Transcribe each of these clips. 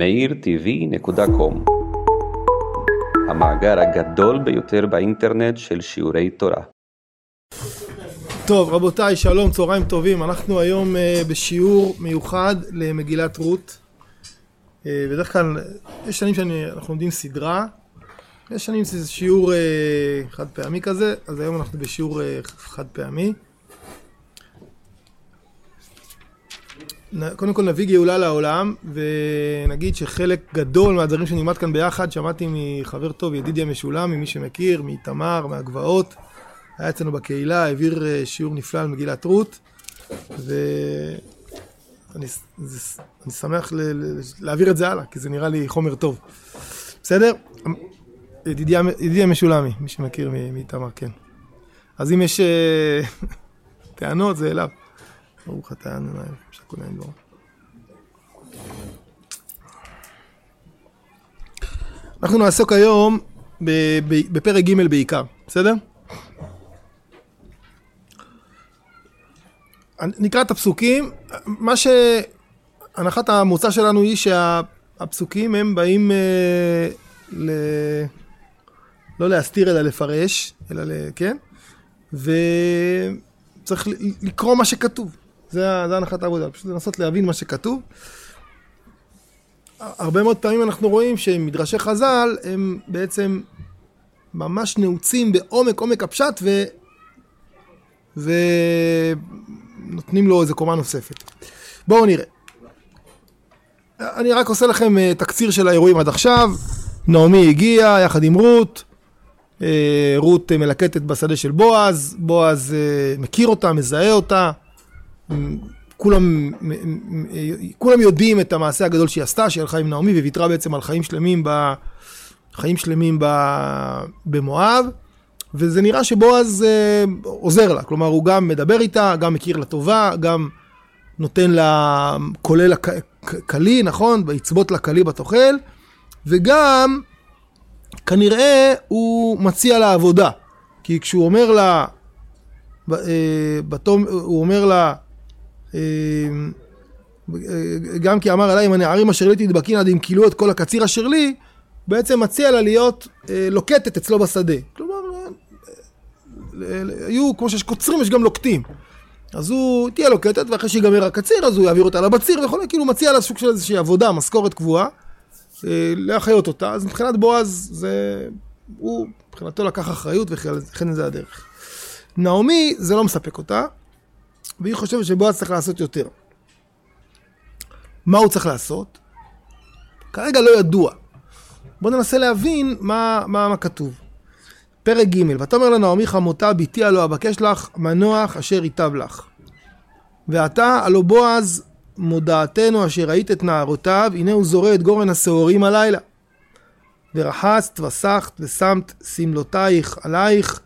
meirtv.com המאגר הגדול ביותר באינטרנט של שיעורי תורה. טוב, רבותיי, שלום, צהריים טובים. אנחנו היום uh, בשיעור מיוחד למגילת רות. Uh, בדרך כלל, יש שנים שאנחנו לומדים סדרה, יש שנים שזה שיעור uh, חד פעמי כזה, אז היום אנחנו בשיעור uh, חד פעמי. קודם כל נביא גאולה לעולם, ונגיד שחלק גדול מהדברים שנלמד כאן ביחד, שמעתי מחבר טוב, ידידיה משולם, ממי שמכיר, מאיתמר, מהגבעות. היה אצלנו בקהילה, העביר אה, שיעור נפלא על מגילת רות, ואני שמח ל, ל, להעביר את זה הלאה, כי זה נראה לי חומר טוב. בסדר? ידידיה, ידידיה משולמי, מי שמכיר מאיתמר, כן. אז אם יש אה, טענות, זה אליו. ברוך אתה ה' שכולי דור. אנחנו נעסוק היום בפרק ג' בעיקר, בסדר? נקרא את הפסוקים, מה שהנחת המוצא שלנו היא שהפסוקים הם באים אה, ל... לא להסתיר אלא לפרש, אלא ל... כן? וצריך לקרוא מה שכתוב. זה, זה הנחת העבודה, פשוט לנסות להבין מה שכתוב. הרבה מאוד פעמים אנחנו רואים שמדרשי חז"ל הם בעצם ממש נעוצים בעומק עומק הפשט ו... ונותנים לו איזה קומה נוספת. בואו נראה. אני רק עושה לכם אה, תקציר של האירועים עד עכשיו. נעמי הגיעה יחד עם רות. אה, רות מלקטת בשדה של בועז, בועז אה, מכיר אותה, מזהה אותה. כולם, כולם יודעים את המעשה הגדול שהיא עשתה, שהיא הלכה עם נעמי וויתרה בעצם על חיים שלמים, ב, חיים שלמים ב, במואב, וזה נראה שבועז אה, עוזר לה, כלומר הוא גם מדבר איתה, גם מכיר לה טובה, גם נותן לה, כולל כלי, נכון? יצבות לה כלי בתוכל, וגם כנראה הוא מציע לה עבודה, כי כשהוא אומר לה, אה, בתום, הוא אומר לה, גם כי אמר עליי עם הנערים אשר לי תדבקין עד אם כילו את כל הקציר אשר לי, בעצם מציע לה להיות אה, לוקטת אצלו בשדה. כלומר, אה, היו, כמו שיש קוצרים, יש גם לוקטים. אז הוא תהיה לוקטת, ואחרי שיגמר הקציר, אז הוא יעביר אותה לבציר וכו', כאילו מציע לה סוג של איזושהי עבודה, משכורת קבועה, אה, להחיות אותה. אז מבחינת בועז, זה... הוא, מבחינתו לקח אחריות, וכן זה הדרך. נעמי, זה לא מספק אותה, והיא חושבת שבועז צריך לעשות יותר. מה הוא צריך לעשות? כרגע לא ידוע. בואו ננסה להבין מה, מה, מה כתוב. פרק ג' ותאמר לנעמי חמותה ביתי הלא אבקש לך מנוח אשר ייטב לך. ועתה הלא בועז מודעתנו אשר ראית את נערותיו הנה הוא זורע את גורן השעורים הלילה. ורחצת וסחת ושמת שמלותייך עלייך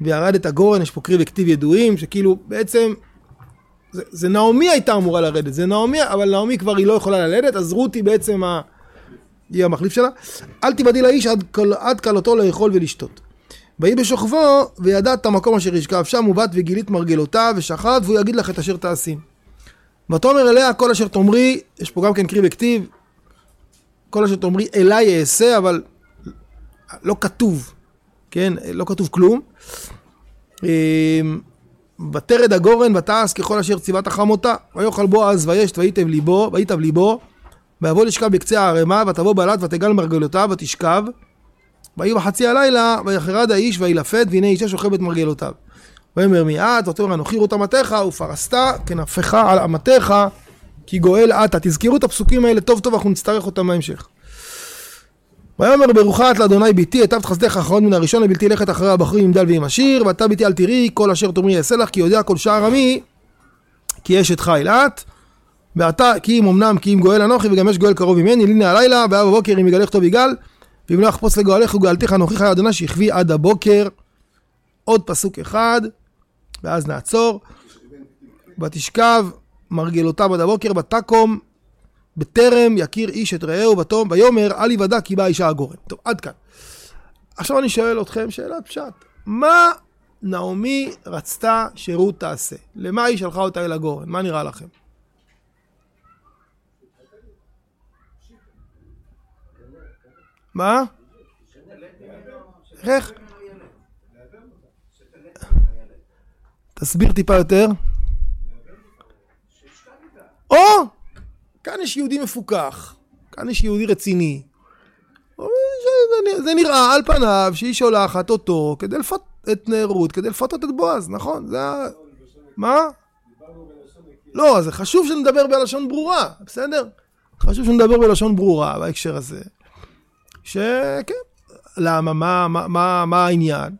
וירד את הגורן יש פה קריא וכתיב ידועים שכאילו בעצם זה, זה נעמי הייתה אמורה לרדת, זה נעמי, אבל נעמי כבר היא לא יכולה ללדת, אז רות היא בעצם ה... היא המחליף שלה. אל תיבדי לאיש עד, עד כלותו לאכול ולשתות. ויהי בשוכבו, וידעת המקום אשר ישכב שם, ובאת וגילית מרגלותיו, ושכבת, והוא יגיד לך את אשר תעשים. ותאמר אליה כל אשר תאמרי, יש פה גם כן קריא וכתיב, כל אשר תאמרי אליי אעשה, אבל לא כתוב, כן? לא כתוב כלום. ותרד הגורן ותעש ככל אשר ציווה תחמותה. ויאכל בועז וישת ויתב ליבו, ויתב ליבו, ויבוא לשכב בקצה הערימה, ותבוא בלט ותגל מרגלותיו, ותשכב. ויהי בחצי הלילה, ויחרד האיש וילפת, והנה אישה שוכבת מרגלותיו. ויאמר מיעט, ותאמר אנוכי רות אמתך, ופרסת כנפך על אמתך, כי גואל עתה. תזכרו את הפסוקים האלה טוב טוב, אנחנו נצטרך אותם בהמשך. ויאמר ברוכה את לאדוני ביתי, היטבת חסדך אחרון מן הראשון לבלתי לכת אחרי הבחורים עם דל ועם עשיר, ואתה ביתי אל תראי כל אשר תאמרי אעשה לך, כי יודע כל שער עמי, כי אשת חיל את. ואתה, כי אם אמנם, כי אם גואל אנוכי, וגם יש גואל קרוב ממני, לינה הלילה, והיה בבוקר אם יגלך טוב יגאל, ואם לא אחפוץ לגואלך וגואלתך אנוכי חי אדוני שיחבי עד הבוקר. עוד פסוק אחד, ואז נעצור. ותשכב מרגלותיו עד הבוקר, ותקום בטרם יכיר איש את רעהו בתום, ויאמר אל יוודע כי באה אישה הגורן. טוב, עד כאן. עכשיו אני שואל אתכם שאלת פשט. מה נעמי רצתה שרות תעשה? למה היא שלחה אותה אל הגורן? מה נראה לכם? מה? איך? תסביר טיפה יותר. או! כאן יש יהודי מפוכח, כאן יש יהודי רציני. זה נראה על פניו שהיא שולחת אותו כדי לפת... את רות, כדי לפתות את בועז, נכון? זה ה... מה? לא, זה חשוב שנדבר בלשון ברורה, בסדר? חשוב שנדבר בלשון ברורה בהקשר הזה. שכן, למה? מה, מה, מה, מה העניין?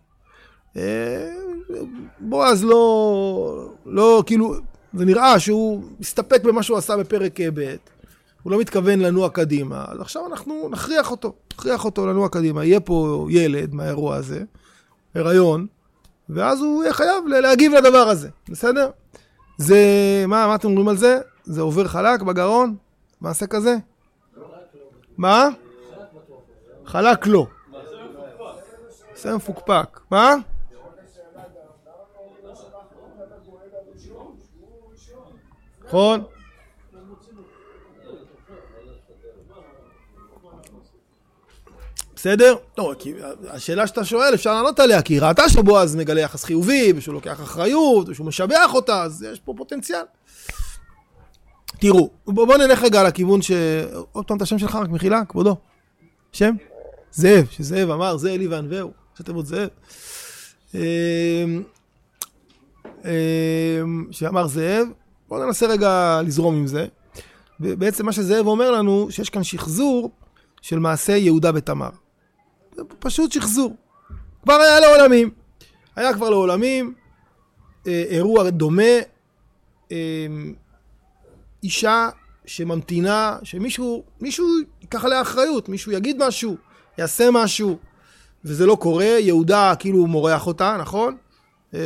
אה, בועז לא, לא, כאילו, זה נראה שהוא מסתפק במה שהוא עשה בפרק ב', הוא לא מתכוון לנוע קדימה, אז עכשיו אנחנו נכריח אותו, נכריח אותו לנוע קדימה. יהיה פה ילד מהאירוע הזה, הריון, ואז הוא יהיה חייב להגיב לדבר הזה, בסדר? זה, מה, מה אתם אומרים על זה? זה עובר חלק בגרון? מעשה כזה? מה? חלק לא. מעשה מפוקפק. מה? נכון? בסדר? לא, כי השאלה שאתה שואל, אפשר לענות עליה, כי היא ראתה שבועז מגלה יחס חיובי, ושהוא לוקח אחריות, ושהוא משבח אותה, אז יש פה פוטנציאל. תראו, בואו נלך רגע לכיוון ש... עוד פעם את השם שלך, רק מחילה, כבודו. שם? זאב, שזאב אמר, זה אלי וענווהו, שאתם עוד זאב. אמ, אמ, שאמר זאב, בואו ננסה רגע לזרום עם זה. בעצם מה שזאב אומר לנו, שיש כאן שחזור של מעשה יהודה בתמר. זה פשוט שחזור. כבר היה לעולמים. היה כבר לעולמים אה, אירוע דומה, אה, אישה שממתינה, שמישהו מישהו ייקח עליה אחריות, מישהו יגיד משהו, יעשה משהו, וזה לא קורה, יהודה כאילו מורח אותה, נכון? אה,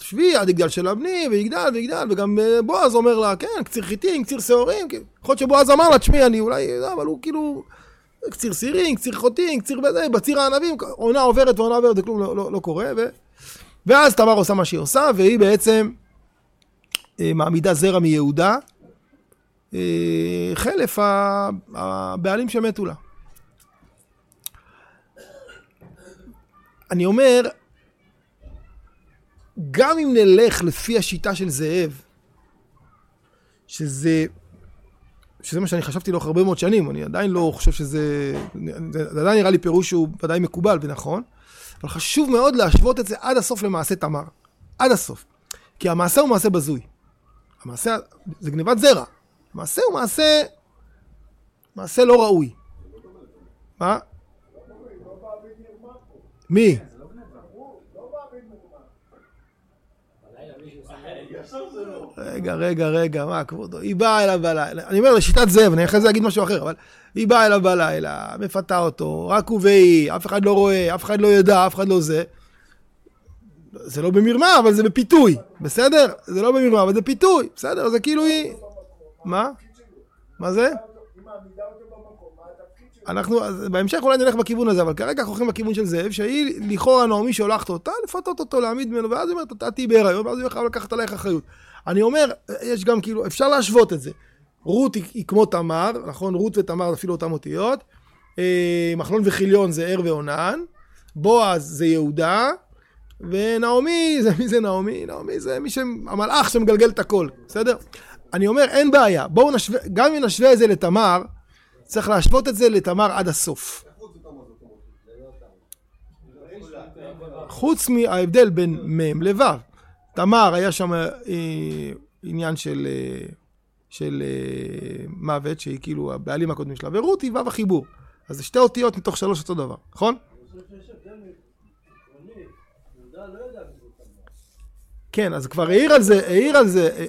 שבי עד יגדל של הבני, ויגדל ויגדל, וגם אה, בועז אומר לה, כן, קציר חיטים, קציר שעורים, יכול להיות שבועז אמר לה, תשמעי, אני אולי, אבל הוא כאילו, קציר סירים, קציר חוטים, קציר בזה, בציר הענבים, עונה עוברת ועונה עוברת, וכלום לא, לא, לא קורה, ו... ואז תמר עושה מה שהיא עושה, והיא בעצם אה, מעמידה זרע מיהודה, חלף הבעלים שמתו לה. אני אומר, גם אם נלך לפי השיטה של זאב, שזה, שזה מה שאני חשבתי לאורך הרבה מאוד שנים, אני עדיין לא חושב שזה, זה עדיין נראה לי פירוש שהוא ודאי מקובל ונכון, אבל חשוב מאוד להשוות את זה עד הסוף למעשה תמר. עד הסוף. כי המעשה הוא מעשה בזוי. המעשה, זה גניבת זרע. המעשה הוא מעשה, מעשה לא ראוי. מה? מי? רגע, רגע, רגע, מה כבודו? היא באה אליו בלילה, אני אומר לשיטת זאב, אני אחרי זה אגיד משהו אחר, אבל היא באה אליו בלילה, מפתה אותו, רק הוא והיא, אף אחד לא רואה, אף אחד לא ידע, אף אחד לא זה. זה לא במרמה, אבל זה בפיתוי, בסדר? זה לא במרמה, אבל זה פיתוי, בסדר? זה כאילו היא... מה? מה זה? אנחנו, בהמשך אולי נלך בכיוון הזה, אבל כרגע אנחנו הולכים בכיוון של זאב, שהיא לכאורה נעמי שולחת אותה, לפתות אותו, להעמיד ממנו, ואז היא אומרת, אתה תהיי בהיריון, ואז הוא יכול לקחת עלייך אחריות. אני אומר, יש גם כאילו, אפשר להשוות את זה. רות היא, היא כמו תמר, נכון? רות ותמר אפילו אותן אותיות. אה, מחלון וחיליון זה ער ועונן. בועז זה יהודה. ונעמי, זה מי זה נעמי? נעמי זה מי ש... המלאך שמגלגל את הכל, בסדר? אני אומר, אין בעיה. בואו נשווה, גם אם נשווה את זה לתמר, צריך להשוות את זה לתמר עד הסוף. חוץ מההבדל בין מ' לו'. תמר היה שם אה, עניין של, אה, של אה, מוות, שהיא כאילו הבעלים הקודמים שלה, ורות היא ו' החיבור. אז זה שתי אותיות מתוך שלוש אותו דבר, נכון? כן, אז כבר העיר על זה, העיר על זה.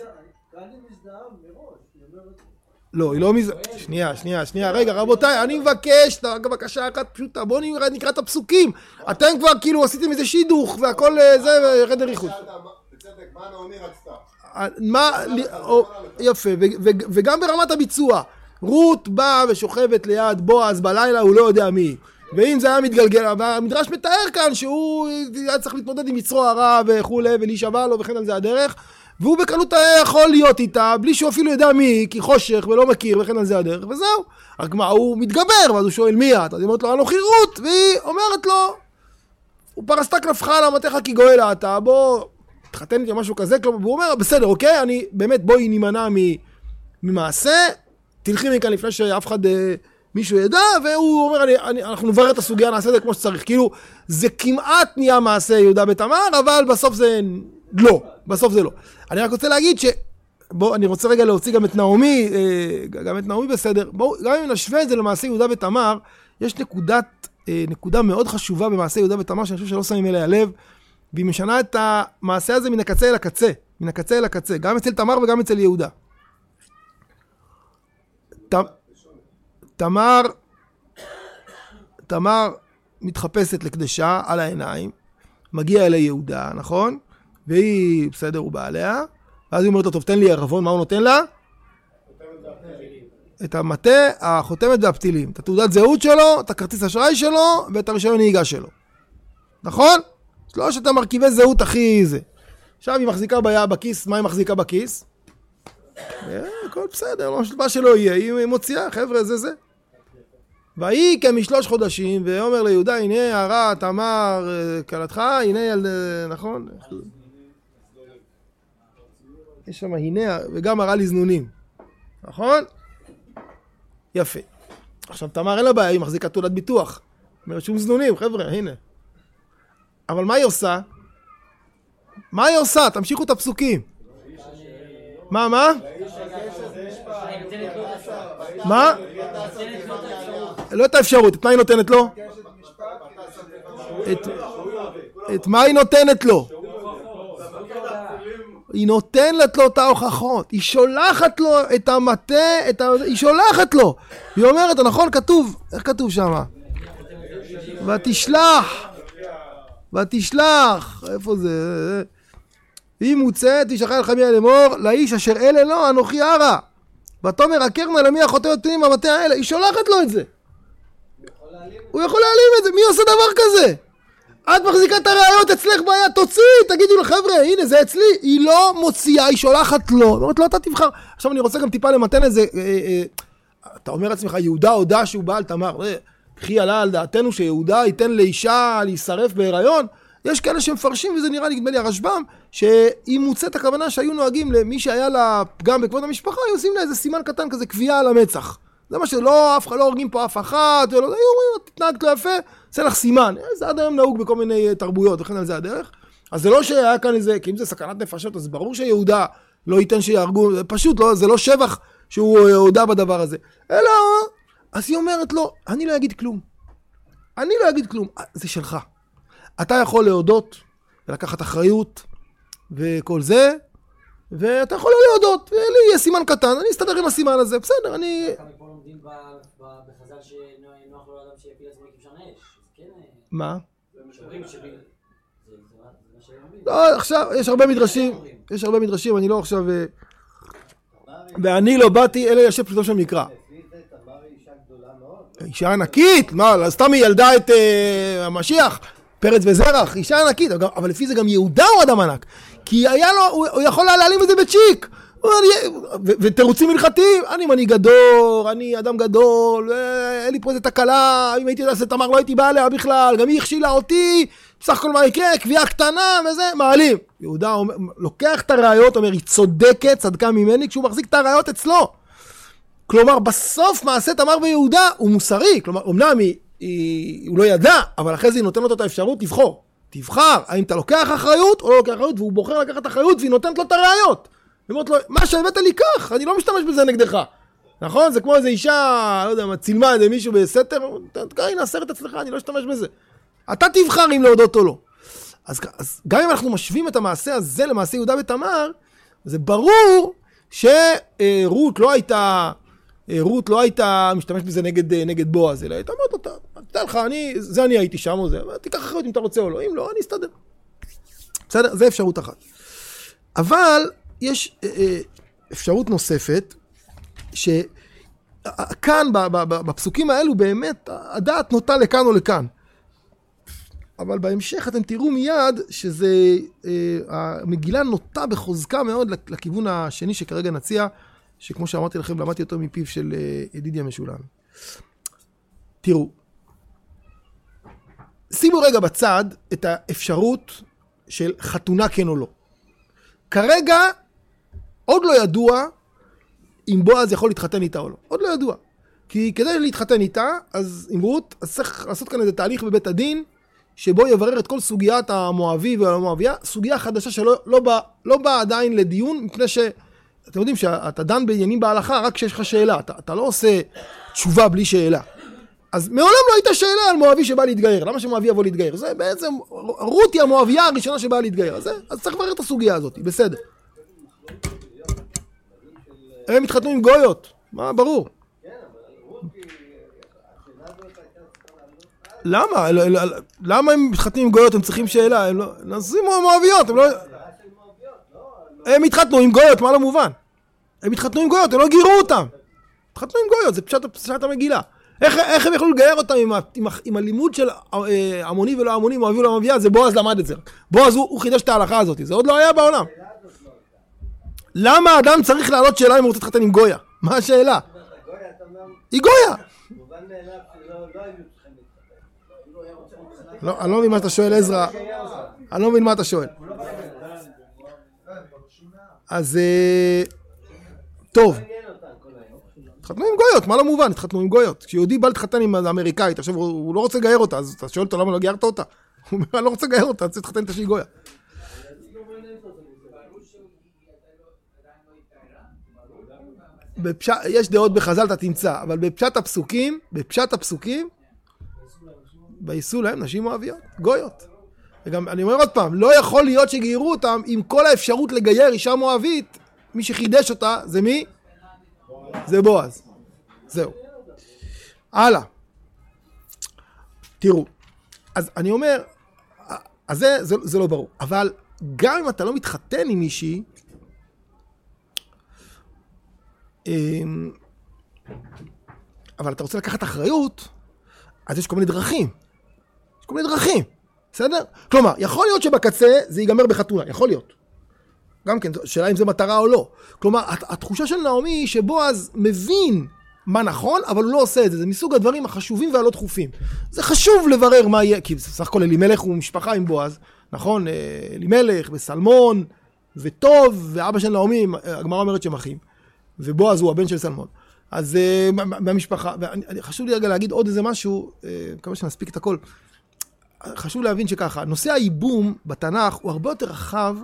לא, היא לא מזה... שנייה, שנייה, שנייה, רגע, רבותיי, אני מבקש, בקשה אחת פשוטה, בואו נקרא את הפסוקים. אתם כבר כאילו עשיתם איזה שידוך והכל זה, וחדר ריחוד. מה נעמי רצתה. מה, יפה, וגם ברמת הביצוע. רות באה ושוכבת ליד בועז בלילה, הוא לא יודע מי. ואם זה היה מתגלגל, המדרש מתאר כאן שהוא היה צריך להתמודד עם יצרו הרע וכולי, ולהישבע לו וכן על זה הדרך. והוא בקלות יכול להיות איתה, בלי שהוא אפילו יודע מי היא, כי חושך ולא מכיר, וכן על זה הדרך, וזהו. רק מה, הוא מתגבר, ואז הוא שואל מי את? אז היא אומרת לו, אנוכי רות, והיא אומרת לו, הוא פרסתק נפחה על אמתיך כי גואל אתה, בוא, תתחתן איתי או משהו כזה, כלומר, והוא אומר, בסדר, אוקיי, אני, באמת, בואי נימנע ממעשה, תלכי מכאן לפני שאף אחד, אה, מישהו ידע, והוא אומר, אני, אני, אנחנו נברר את הסוגיה, נעשה את זה כמו שצריך. כאילו, זה כמעט נהיה מעשה יהודה בתמר, אבל בסוף זה לא, בסוף זה לא. אני רק רוצה להגיד ש... בואו, אני רוצה רגע להוציא גם את נעמי, אה, גם את נעמי בסדר. בואו, גם אם נשווה את זה למעשה יהודה ותמר, יש נקודת, אה, נקודה מאוד חשובה במעשה יהודה ותמר, שאני חושב שלא שמים אליה לב, והיא משנה את המעשה הזה מן הקצה אל הקצה. מן הקצה אל הקצה, גם אצל תמר וגם אצל יהודה. ת, תמר, תמר מתחפשת לקדשה על העיניים, מגיע אלי יהודה, נכון? והיא, בסדר, הוא בעליה, ואז היא אומרת לו, טוב, תן לי ערבון, מה הוא נותן לה? את המטה, החותמת והפתילים. את התעודת זהות שלו, את הכרטיס אשראי שלו ואת הרישיון נהיגה שלו. נכון? שלושת המרכיבי זהות הכי זה. עכשיו היא מחזיקה ביד בכיס, מה היא מחזיקה בכיס? אה, הכל בסדר, לא מה שלא יהיה, היא מוציאה, חבר'ה, זה זה. ויהי כמשלוש חודשים, ואומר ליהודה, הנה הרע תמר אה, כלתך, הנה ילד... נכון? יש שם הנה, וגם הרע לזנונים. נכון? יפה. עכשיו, תמר אין לה בעיה, היא מחזיקה תעודת ביטוח. אומרת שום זנונים, חבר'ה, הנה. אבל מה היא עושה? מה היא עושה? תמשיכו את הפסוקים. מה, מה? מה? לא את האפשרות, את מה היא נותנת לו? את מה היא נותנת לו? היא נותנת לו את ההוכחות, היא שולחת לו את המטה, את ה... היא שולחת לו. היא אומרת, נכון, כתוב, איך כתוב שם? ותשלח, ותשלח, איפה זה? היא מוצאת, תשחרר חמיה לאמור, לאיש אשר אלה לו, אנוכי ערה. ותאמר הכר נא למי החוטא אותי במטה האלה. היא שולחת לו את זה. הוא יכול להעלים את זה, מי עושה דבר כזה? את מחזיקה את הראיות אצלך ביד, תוציאי, תגידו לחבר'ה, הנה זה אצלי. היא לא מוציאה, היא שולחת לו. היא אומרת לו, אתה תבחר. עכשיו אני רוצה גם טיפה למתן את זה. אה, אה, אתה אומר לעצמך, יהודה הודה שהוא בעל תמר. וכי עלה על דעתנו שיהודה ייתן לאישה להישרף בהיריון? יש כאלה שמפרשים, וזה נראה לי, נדמה לי הרשב"ם, שהיא מוצאת הכוונה שהיו נוהגים למי שהיה לה פגם בכבוד המשפחה, היו עושים לה איזה סימן קטן כזה, קביעה על המצח. זה מה שלא, אף אחד לא הורגים פה אף אחת, ולא, היו אומרים, תתנהגת לא יפה, עושה לך סימן. זה עד היום נהוג בכל מיני תרבויות, וכן על זה הדרך. אז זה לא שהיה כאן איזה, כי אם זה סכנת נפשות, אז ברור שיהודה לא ייתן שיהרגו, פשוט, לא, זה לא שבח שהוא הודה בדבר הזה. אלא, אז היא אומרת לו, אני לא אגיד כלום. אני לא אגיד כלום, זה שלך. אתה יכול להודות ולקחת אחריות וכל זה, ואתה יכול לא להודות, ולי יהיה סימן קטן, אני אסתדר עם הסימן הזה, בסדר, אני... מה? לא, עכשיו, יש הרבה מדרשים, יש הרבה מדרשים, אני לא עכשיו... אה, ואני לא באתי, אלא יושב פשוטו של מקרא. אישה ענקית, מה, סתם היא ילדה את אה, המשיח? פרץ וזרח, אישה ענקית, אבל לפי זה גם יהודה הוא אדם ענק. כי היה לו, הוא, הוא יכול היה להעלים את זה בצ'יק. ותירוצים הלכתיים, אני מנהיג גדול, אני אדם גדול, אין לי פה איזה תקלה, אם הייתי יודע שזה תמר לא הייתי בא עליה בכלל, גם היא הכשילה אותי, בסך הכל מה יקרה, קביעה קטנה וזה, מעלים. יהודה אומר, לוקח את הראיות, אומר, היא צודקת, צדקה ממני, כשהוא מחזיק את הראיות אצלו. כלומר, בסוף מעשה תמר ויהודה הוא מוסרי, כלומר, אמנם היא היא, הוא לא ידע, אבל אחרי זה היא נותנת לו את האפשרות לבחור. תבחר, האם אתה לוקח אחריות או לא לוקח אחריות, והוא בוחר לקחת אחריות והיא נותנת לו את הראיות. היא אומרת לו, מה שהבאת לי קח, אני לא משתמש בזה נגדך. נכון? זה כמו איזה אישה, לא יודע מה, צילמה איזה מישהו בסתר, הנה הסרט אצלך, אני לא אשתמש בזה. אתה תבחר אם להודות או לא. אז, אז גם אם אנחנו משווים את המעשה הזה למעשה יהודה ותמר, זה ברור שרות לא הייתה, רות לא הייתה משתמשת בזה נגד, נגד בועז, אלא הייתה אומרת לו, תדע לך, אני, זה אני הייתי שם או זה, תיקח אחריות אם אתה רוצה או לא, אם לא, אני אסתדר. בסדר? זה אפשרות אחת. אבל יש אה, אה, אפשרות נוספת, שכאן, בפסוקים האלו, באמת, הדעת נוטה לכאן או לכאן. אבל בהמשך אתם תראו מיד שזה, אה, המגילה נוטה בחוזקה מאוד לכיוון השני שכרגע נציע, שכמו שאמרתי לכם, למדתי אותו מפיו של אה, ידידיה משולן. תראו, שימו רגע בצד את האפשרות של חתונה כן או לא. כרגע עוד לא ידוע אם בועז יכול להתחתן איתה או לא. עוד לא ידוע. כי כדי להתחתן איתה, אז עם רות, אז צריך לעשות כאן איזה תהליך בבית הדין, שבו יברר את כל סוגיית המואבי והמואביה, סוגיה חדשה שלא לא באה לא בא עדיין לדיון, מפני שאתם יודעים שאתה דן בעניינים בהלכה רק כשיש לך שאלה, אתה, אתה לא עושה תשובה בלי שאלה. אז מעולם לא הייתה שאלה על מואבי שבא להתגייר, למה שמואבי יבוא להתגייר? זה בעצם, רות היא המואביה הראשונה שבאה להתגייר, אז, אז צריך לברר את הסוגיה הזאת, בסדר. הם התחתנו עם גויות, מה, ברור. למה? למה הם מתחתנים עם גויות? הם צריכים שאלה. הם לא... נשואים מואביות, הם לא... הם התחתנו עם גויות, מה לא מובן? הם התחתנו עם גויות, הם לא גירו אותם. התחתנו עם גויות, זה פשט המגילה. איך, איך הם יכלו לגייר אותם עם, עם, עם הלימוד של אה, המוני ולא המוני, מואבי ולא מואביה? זה בועז למד את זה. בועז הוא, הוא חידש את ההלכה הזאת, זה עוד לא היה בעולם. למה אדם צריך לעלות שאלה אם הוא רוצה להתחתן עם גויה? מה השאלה? היא גויה. לא, אני לא מבין מה אתה שואל, עזרא. אני לא מבין מה אתה שואל. אז אה, טוב. התחתנו עם גויות, מה לא מובן? התחתנו עם גויות. כשיהודי בא להתחתן עם אמריקאית, עכשיו הוא לא רוצה לגייר אותה, אז אתה שואל אותו למה לא גיירת אותה? הוא אומר, אני לא רוצה לגייר אותה, אני רוצה להתחתן איתה שהיא גויה. יש דעות בחז"ל אתה תמצא, אבל בפשט הפסוקים, בפשט הפסוקים, וייסעו להם נשים מואביות, גויות. וגם, אני אומר עוד פעם, לא יכול להיות שגיירו אותם עם כל האפשרות לגייר אישה מואבית, מי שחידש אותה זה מי? זה בועז. זהו. הלאה. תראו, אז אני אומר, אז זה, זה, זה לא ברור. אבל גם אם אתה לא מתחתן עם מישהי, אמ, אבל אתה רוצה לקחת אחריות, אז יש כל מיני דרכים. יש כל מיני דרכים, בסדר? כלומר, יכול להיות שבקצה זה ייגמר בחתונה, יכול להיות. גם כן, שאלה אם זה מטרה או לא. כלומר, התחושה של נעמי היא שבועז מבין מה נכון, אבל הוא לא עושה את זה. זה מסוג הדברים החשובים והלא דחופים. זה חשוב לברר מה יהיה, כי בסך הכל אלימלך הוא משפחה עם בועז, נכון? אה, אלימלך וסלמון וטוב, ואבא של נעמי, הגמרא אומרת שהם אחים. ובועז הוא הבן של סלמון. אז uh, מהמשפחה, וחשוב לי רגע להגיד עוד איזה משהו, uh, מקווה שנספיק את הכל. חשוב להבין שככה, נושא הייבום בתנ"ך הוא הרבה יותר רחב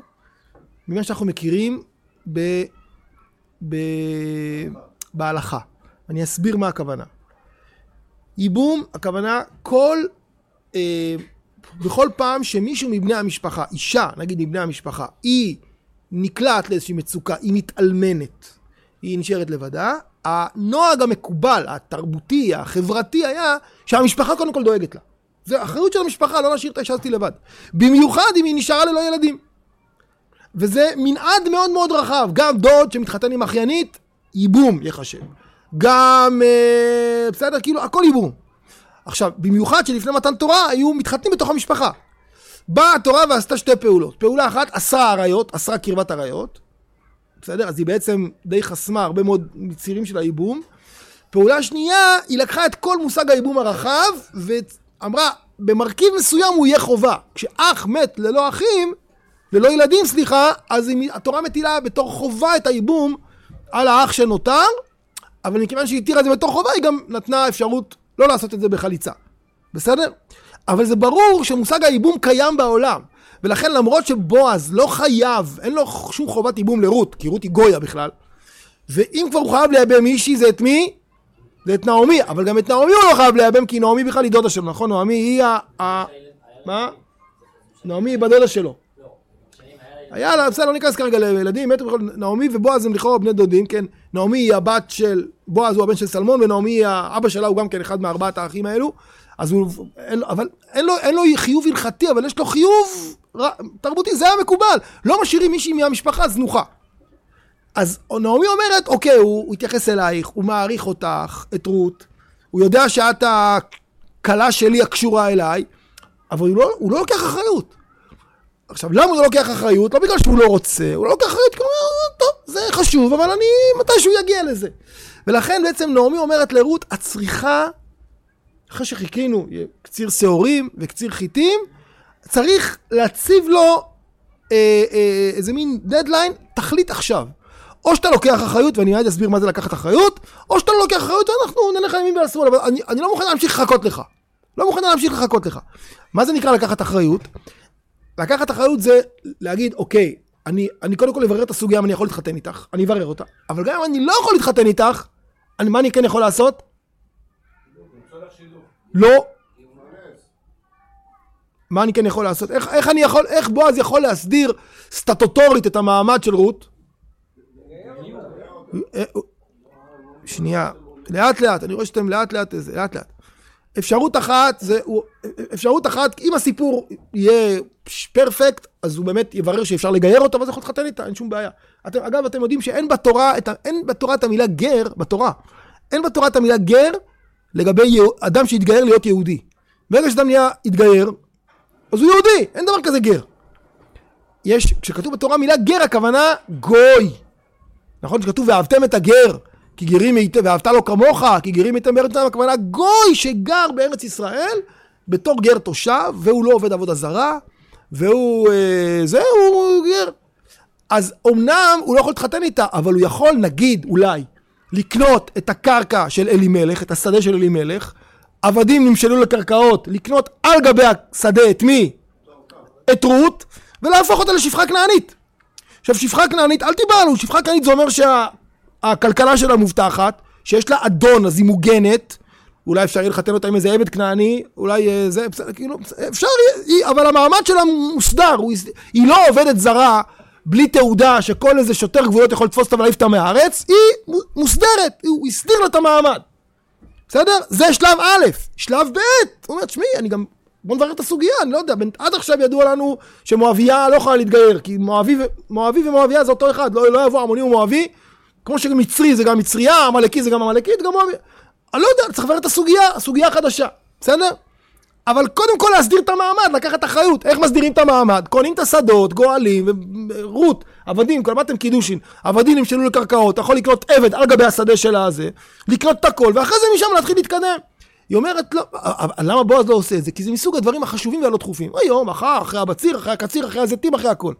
ממה שאנחנו מכירים ב, ב, בהלכה. אני אסביר מה הכוונה. ייבום, הכוונה כל, אה, בכל פעם שמישהו מבני המשפחה, אישה, נגיד מבני המשפחה, היא נקלעת לאיזושהי מצוקה, היא מתאלמנת, היא נשארת לבדה, הנוהג המקובל, התרבותי, החברתי היה שהמשפחה קודם כל דואגת לה. זה אחריות של המשפחה לא להשאיר את האישה הזאת לבד. במיוחד אם היא נשארה ללא ילדים. וזה מנעד מאוד מאוד רחב. גם דוד שמתחתן עם אחיינית, ייבום יחשב. גם, אה, בסדר, כאילו, הכל ייבום. עכשיו, במיוחד שלפני מתן תורה היו מתחתנים בתוך המשפחה. באה התורה ועשתה שתי פעולות. פעולה אחת, אסרה עריות, אסרה קרבת עריות. בסדר? אז היא בעצם די חסמה הרבה מאוד מצירים של הייבום. פעולה שנייה, היא לקחה את כל מושג הייבום הרחב ואמרה, במרכיב מסוים הוא יהיה חובה. כשאח מת ללא אחים, ללא ילדים, סליחה, אז התורה מטילה בתור חובה את הייבום על האח שנותר, אבל מכיוון שהיא התירה את זה בתור חובה, היא גם נתנה אפשרות לא לעשות את זה בחליצה. בסדר? אבל זה ברור שמושג הייבום קיים בעולם. ולכן למרות שבועז לא חייב, אין לו שום חובת ייבום לרות, כי רות היא גויה בכלל, ואם כבר הוא חייב לייבם מישהי זה את מי? זה את נעמי, אבל גם את נעמי הוא לא חייב לייבם, כי נעמי בכלל היא דודה שלו, נכון? נעמי היא ה... מה? נעמי היא בת דודה שלו. היה לה, בסדר, לא ניכנס כרגע לילדים, מתו בכל, נעמי ובועז הם לכאורה בני דודים, כן? נעמי היא הבת של, בועז הוא הבן של סלמון, ונעמי היא, האבא שלה הוא גם כן אחד מארבעת האחים האלו, אז הוא, אין, אבל אין לו, אין לו חיוב הלכתי, אבל יש לו חיוב תרבותי, זה היה מקובל, לא משאירים מישהי מהמשפחה זנוחה. אז נעמי אומרת, אוקיי, הוא, הוא התייחס אלייך, הוא מעריך אותך, את רות, הוא יודע שאת הכלה שלי הקשורה אליי, אבל הוא לא, הוא לא לוקח אחריות. עכשיו, למה הוא לא לוקח אחריות? לא בגלל שהוא לא רוצה, הוא לא לוקח אחריות כי הוא אומר, טוב, זה חשוב, אבל אני, מתישהו יגיע לזה. ולכן בעצם נעמי אומרת לרות, את צריכה, אחרי שחיכינו קציר שעורים וקציר חיטים, צריך להציב לו אה, אה, איזה מין דדליין, תחליט עכשיו. או שאתה לוקח אחריות, ואני מיד אסביר מה זה לקחת אחריות, או שאתה לא לוקח אחריות ואנחנו נלך לימין ולשמאל, אבל אני, אני לא מוכן להמשיך לחכות לך. לא מוכן להמשיך לחכות לך. מה זה נקרא לקחת אחריות? לקחת אחריות זה להגיד, אוקיי, אני, אני קודם כל אברר את הסוגיה אם אני יכול להתחתן איתך, אני אברר אותה, אבל גם אם אני לא יכול להתחתן איתך, אני, מה אני כן יכול לעשות? לא. מה אני כן יכול לעשות? איך, איך אני יכול, איך בועז יכול להסדיר סטטוטורית את המעמד של רות? שנייה, לאט לאט, אני רואה שאתם לאט לאט, לאט לאט. אפשרות אחת זה, אפשרות אחת, אם הסיפור יהיה פרפקט, אז הוא באמת יברר שאפשר לגייר אותו, ואז יכול להתחתן איתה, אין שום בעיה. אתם, אגב, אתם יודעים שאין בתורה, את, אין בתורה את המילה גר, בתורה, אין בתורה את המילה גר לגבי אדם שהתגייר להיות יהודי. ברגע שאדם נהיה התגייר, אז הוא יהודי, אין דבר כזה גר. יש, כשכתוב בתורה מילה גר, הכוונה גוי. נכון? כשכתוב ואהבתם את הגר, כי גרים היטב, ואהבת לו כמוך, כי גרים היטב בארץ ישראל, הכוונה גוי שגר בארץ ישראל בתור גר תושב, והוא לא עובד עבודה זרה, והוא, אה, זה, הוא גר. אז אמנם הוא לא יכול להתחתן איתה, אבל הוא יכול, נגיד, אולי, לקנות את הקרקע של אלימלך, את השדה של אלימלך, עבדים נמשלו לקרקעות, לקנות על גבי השדה את מי? את רות, ולהפוך אותה לשפחה כנענית. עכשיו, שפחה כנענית, אל תיבהלו, שפחה כנענית זה אומר שהכלכלה שלה מובטחת, שיש לה אדון, אז היא מוגנת, אולי אפשר יהיה לחתן אותה עם איזה עבד כנעני, אולי אה, זה, בסדר, כאילו, אפשר, היא, אבל המעמד שלה מוסדר, הוא, היא לא עובדת זרה בלי תעודה שכל איזה שוטר גבולות יכול לתפוס אותה ולהעיף אותה מהארץ, היא מוסדרת, הוא הסדיר לה את המעמד. בסדר? זה שלב א', שלב ב', הוא אומר, תשמעי, אני גם, בוא נברר את הסוגיה, אני לא יודע, בין, עד עכשיו ידוע לנו שמואביה לא יכולה להתגייר, כי מואבי, מואבי ומואביה זה אותו אחד, לא, לא יבוא עמוני ומואבי, כמו שמצרי זה גם מצריה, עמלקי זה גם עמלקית, גם מואבי. אני לא יודע, צריך לברר את הסוגיה, הסוגיה החדשה, בסדר? אבל קודם כל להסדיר את המעמד, לקחת אחריות. איך מסדירים את המעמד? קונים את השדות, גואלים, רות, עבדים, כל למדתם קידושין. עבדים נמשלו לקרקעות, אתה יכול לקנות עבד על גבי השדה של הזה, לקנות את הכל, ואחרי זה משם להתחיל להתקדם. היא אומרת, לא, למה בועז לא עושה את זה? כי זה מסוג הדברים החשובים והלא דחופים. היום, מחר, אחרי הבציר, אחרי הקציר, אחרי הזיתים, אחרי הכל.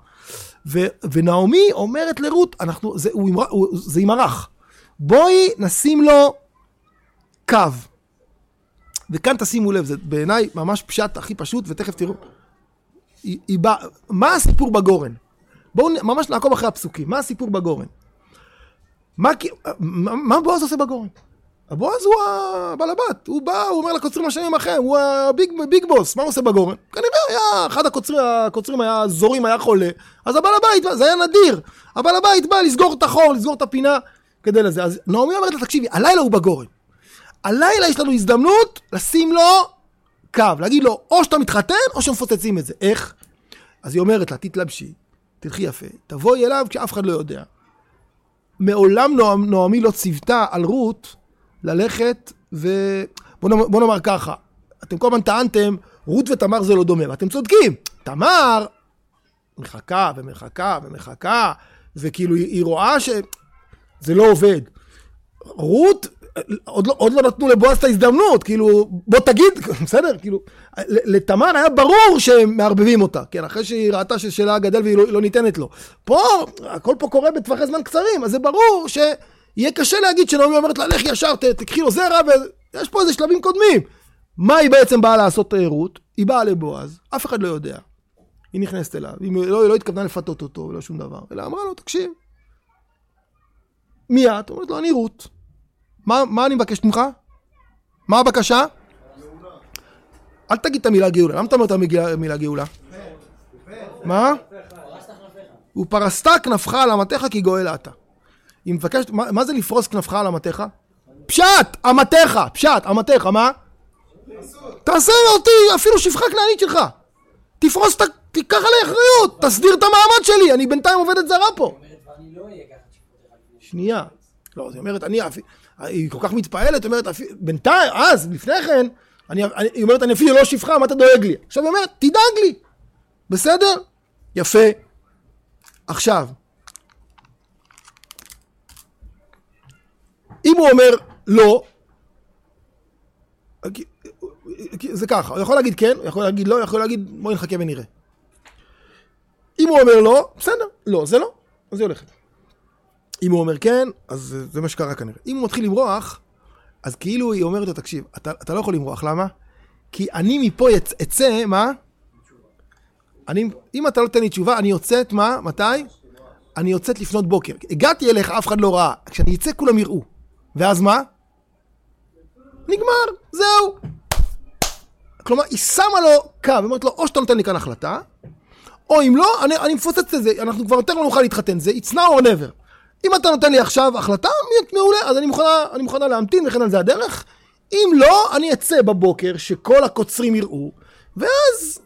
ו, ונעמי אומרת לרות, אנחנו, זה, הוא, הוא, זה ימרח. בואי נשים לו קו. וכאן תשימו לב, זה בעיניי ממש פשט הכי פשוט, ותכף תראו. היא, היא בא, מה הסיפור בגורן? בואו ממש נעקוב אחרי הפסוקים. מה הסיפור בגורן? מה, מה, מה בועז עושה בגורן? הבועז הוא הבעל הבת, הוא בא, הוא אומר לקוצרים השנים עמכם, הוא הביג ביג בוס, מה הוא עושה בגורן? כנראה היה, אחד הקוצרים, הקוצרים היה זורים, היה חולה, אז הבעל הבית, זה היה נדיר, הבעל הבית בא לסגור את החור, לסגור את הפינה, כדי לזה. אז נעמי אומרת לה, תקשיבי, הלילה הוא בגורן. הלילה יש לנו הזדמנות לשים לו קו, להגיד לו, או שאתה מתחתן, או שמפוצצים את זה. איך? אז היא אומרת לה, תתלבשי, תלכי יפה, תבואי אליו כשאף אחד לא יודע. מעולם נעמי לא ציוותה על רות ללכת ו... בוא נאמר, בוא נאמר ככה, אתם כל הזמן טענתם, רות ותמר זה לא דומה, ואתם צודקים. תמר מחכה ומחכה ומחכה, וכאילו היא, רואה שזה לא עובד. רות, עוד לא, עוד לא נתנו לבועז את ההזדמנות, כאילו, בוא תגיד, בסדר, כאילו, לתמר היה ברור שהם מערבבים אותה, כן, אחרי שהיא ראתה ששלה גדל והיא לא, לא ניתנת לו. פה, הכל פה קורה בטווחי זמן קצרים, אז זה ברור ש... יהיה קשה להגיד שנעמי אומרת לה, לך ישר, תקחי לו זרע, ויש פה איזה שלבים קודמים. מה היא בעצם באה לעשות רות? היא באה לבועז, אף אחד לא יודע. היא נכנסת אליו, היא לא, היא לא התכוונה לפתות אותו ולא שום דבר, אלא אמרה לו, תקשיב, מי את? אומרת לו, אני רות. מה, מה אני מבקשת ממך? מה הבקשה? אל תגיד את המילה גאולה, למה אתה אומר את המילה גאולה? מה? הוא פרסת כנפך על אמתיך כי גואל אתה. היא מבקשת, מה, מה זה לפרוס כנפך על אמתיך? פשט, אמתיך, פשט, אמתיך, מה? תעשה אותי אפילו שפחה כנענית שלך. תפרוס, תיקח עלי אחריות, תסדיר את המעמד שלי, אני בינתיים עובדת זרה פה. שנייה. לא, היא אומרת, אני, היא כל כך מתפעלת, אומרת, בינתיים, אז, לפני כן, אני, אני, היא אומרת, אני אפילו לא שפחה, מה אתה דואג לי? עכשיו היא אומרת, תדאג לי. בסדר? יפה. עכשיו, אם הוא אומר לא, זה ככה, הוא יכול להגיד כן, הוא יכול להגיד לא, הוא יכול להגיד בואי נחכה ונראה. אם הוא אומר לא, בסדר, לא, זה לא, אז היא הולכת. אם הוא אומר כן, אז זה מה שקרה כנראה. אם הוא מתחיל למרוח, אז כאילו היא אומרת לו, תקשיב, אתה, אתה לא יכול למרוח, למה? כי אני מפה יצ, אצא, מה? אני, אם אתה לא תיתן לי תשובה, אני יוצאת, מה? מתי? אני יוצאת לפנות בוקר. הגעתי אליך, אף אחד לא ראה. כשאני אצא, כולם יראו. ואז מה? נגמר, זהו. כלומר, היא שמה לו קו, היא אומרת לו, או שאתה נותן לי כאן החלטה, או אם לא, אני, אני מפוצץ את זה, אנחנו כבר יותר לא נוכל להתחתן, זה it's now or never. אם אתה נותן לי עכשיו החלטה, מעולה, אז אני מוכנה, אני מוכנה להמתין וכן על זה הדרך. אם לא, אני אצא בבוקר שכל הקוצרים יראו, ואז,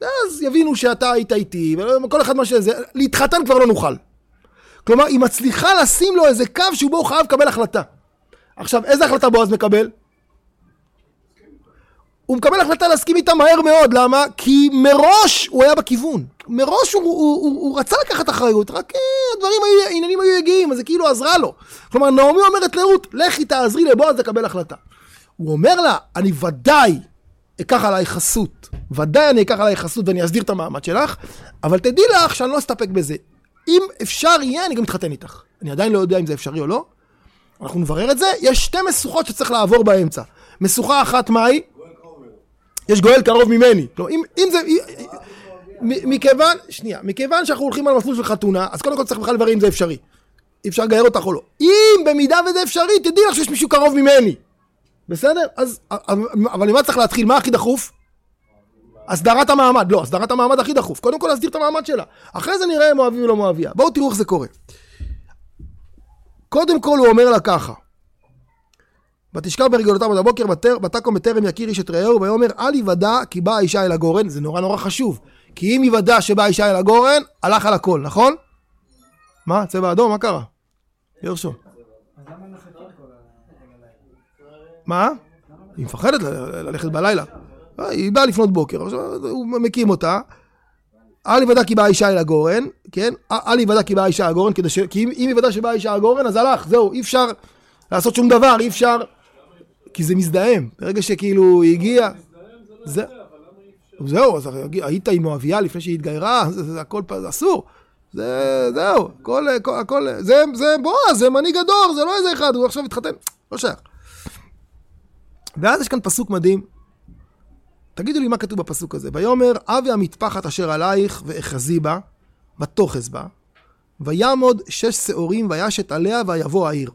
ואז יבינו שאתה היית איתי, וכל אחד מה שזה, להתחתן כבר לא נוכל. כלומר, היא מצליחה לשים לו איזה קו שבו הוא חייב לקבל החלטה. עכשיו, איזה החלטה בועז מקבל? הוא מקבל החלטה להסכים איתה מהר מאוד, למה? כי מראש הוא היה בכיוון. מראש הוא, הוא, הוא, הוא רצה לקחת אחריות, רק אה, הדברים היו, העניינים היו יגיעים, אז זה כאילו עזרה לו. כלומר, נעמי אומרת לרות, לכי תעזרי לבועז לקבל החלטה. הוא אומר לה, אני ודאי אקח עליי חסות, ודאי אני אקח עליי חסות ואני אסדיר את המעמד שלך, אבל תדעי לך שאני לא אסתפק בזה. אם אפשר יהיה, אני גם אתחתן איתך. אני עדיין לא יודע אם זה אפשרי או לא. אנחנו נברר את זה. יש שתי משוכות שצריך לעבור באמצע. משוכה אחת מהי? יש גואל קרוב ממני. לא, אם, אם זה... מכיוון, שנייה, מכיוון שאנחנו הולכים על מסלול של חתונה, אז קודם כל צריך בכלל לברר אם זה אפשרי. אי אפשר לגייר אותך או לא. אם במידה וזה אפשרי, תדעי לך שיש מישהו קרוב ממני. בסדר? אז, אבל ממה צריך להתחיל? מה הכי דחוף? הסדרת המעמד. לא, הסדרת המעמד הכי דחוף. קודם כל להסדיר את המעמד שלה. אחרי זה נראה אם אוהבי או לא מואביה. בואו תראו איך זה קורה. קודם כל הוא אומר לה ככה. ותשכב ברגלותיו עד הבוקר, ותקום בטרם יכיר איש את רעהו, ויאמר אל יוודע כי באה אישה אל הגורן, זה נורא נורא חשוב. כי אם יוודע שבאה אישה אל הגורן, הלך על הכל, נכון? מה? צבע אדום? מה קרה? ירשו. מה? היא מפחדת ללכת בלילה. היא באה לפנות בוקר, הוא מקים אותה. אל יוודע כי באה אישה אל הגורן, כן? אל יוודע כי באה אישה אל הגורן, כי אם יוודע שבאה אישה אל הגורן, אז הלך, זהו, אי אפשר לעשות שום דבר, אי אפשר... כי זה מזדהם. ברגע שכאילו היא הגיעה... זה... זהו, אז היית עם מואביה לפני שהיא התגיירה, זה, זה הכל זה אסור. זה, זהו, הכל, הכל, זה, זה בועז, זה מנהיג הדור, זה לא איזה אחד, הוא עכשיו התחתן, לא שייך. ואז יש כאן פסוק מדהים. תגידו לי מה כתוב בפסוק הזה. ויאמר, אבי המטפחת אשר עלייך ואחזי בה, ותאחז בה, ויעמוד שש שעורים וישת עליה ויבוא העיר.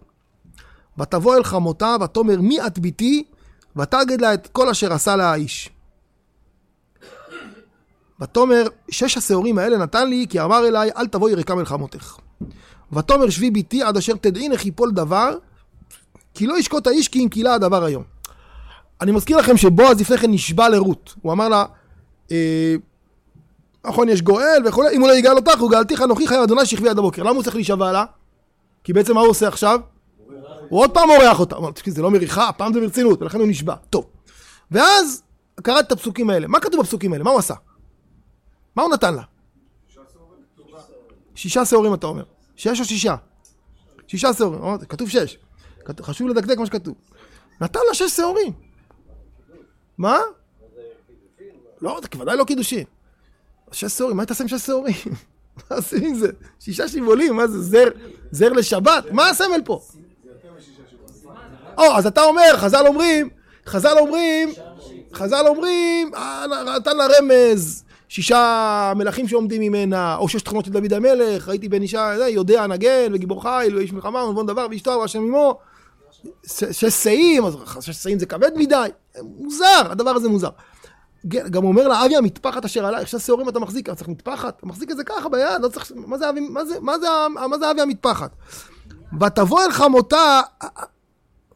ותבוא אל חמותה, ותאמר מי את ביתי, ותגד לה את כל אשר עשה לה האיש. ותאמר שש השעורים האלה נתן לי, כי אמר אליי אל תבואי ריקם אל חמותך. ותאמר שבי ביתי עד אשר תדעין איך יפול דבר, כי לא ישקוט האיש כי אם קילה הדבר היום. אני מזכיר לכם שבועז לפני כן נשבע לרות. הוא אמר לה, אה, נכון, יש גואל וכולי, אם הוא לא יגאל אותך, הוא גאלתיך אנוכי חיי אדוני שכבי עד הבוקר. למה הוא צריך להישבע לה? כי בעצם מה הוא עושה עכשיו? הוא עוד פעם מורח אותה. הוא אומר, זה לא מריחה, הפעם זה ברצינות, ולכן הוא נשבע. טוב. ואז קראת את הפסוקים האלה. מה כתוב בפסוקים האלה? מה הוא עשה? מה הוא נתן לה? שישה שעורים אתה אומר. שש או שישה? שישה שעורים. כתוב שש. חשוב לדקדק מה שכתוב. נתן לה שש שעורים. מה? לא, זה ודאי לא קידושין. שש שעורים, מה תעשה עם שש שעורים? מה עושים עם זה? שישה שיבולים, מה זה? זר, זר לשבת? מה הסמל פה? או, אז אתה אומר, חז"ל אומרים, חז"ל אומרים, חז"ל אומרים, אה, נתן לה רמז, שישה מלכים שעומדים ממנה, או שש תכונות של דוד המלך, ראיתי בן אישה, יודע, נגן, וגיבור חיל, ואיש מלחמה, ונבון דבר, ואשתו, והשם עמו. שש שאים, אז שש שאים זה כבד מדי, מוזר, הדבר הזה מוזר. גם אומר לה, אבי המטפחת אשר עלייך, שש שעורים אתה מחזיק, אתה צריך מטפחת? אתה מחזיק את זה ככה ביד, לא צריך, מה זה אבי, מה זה, מה זה, מה זה אבי המטפחת? ותבוא אל חמותה,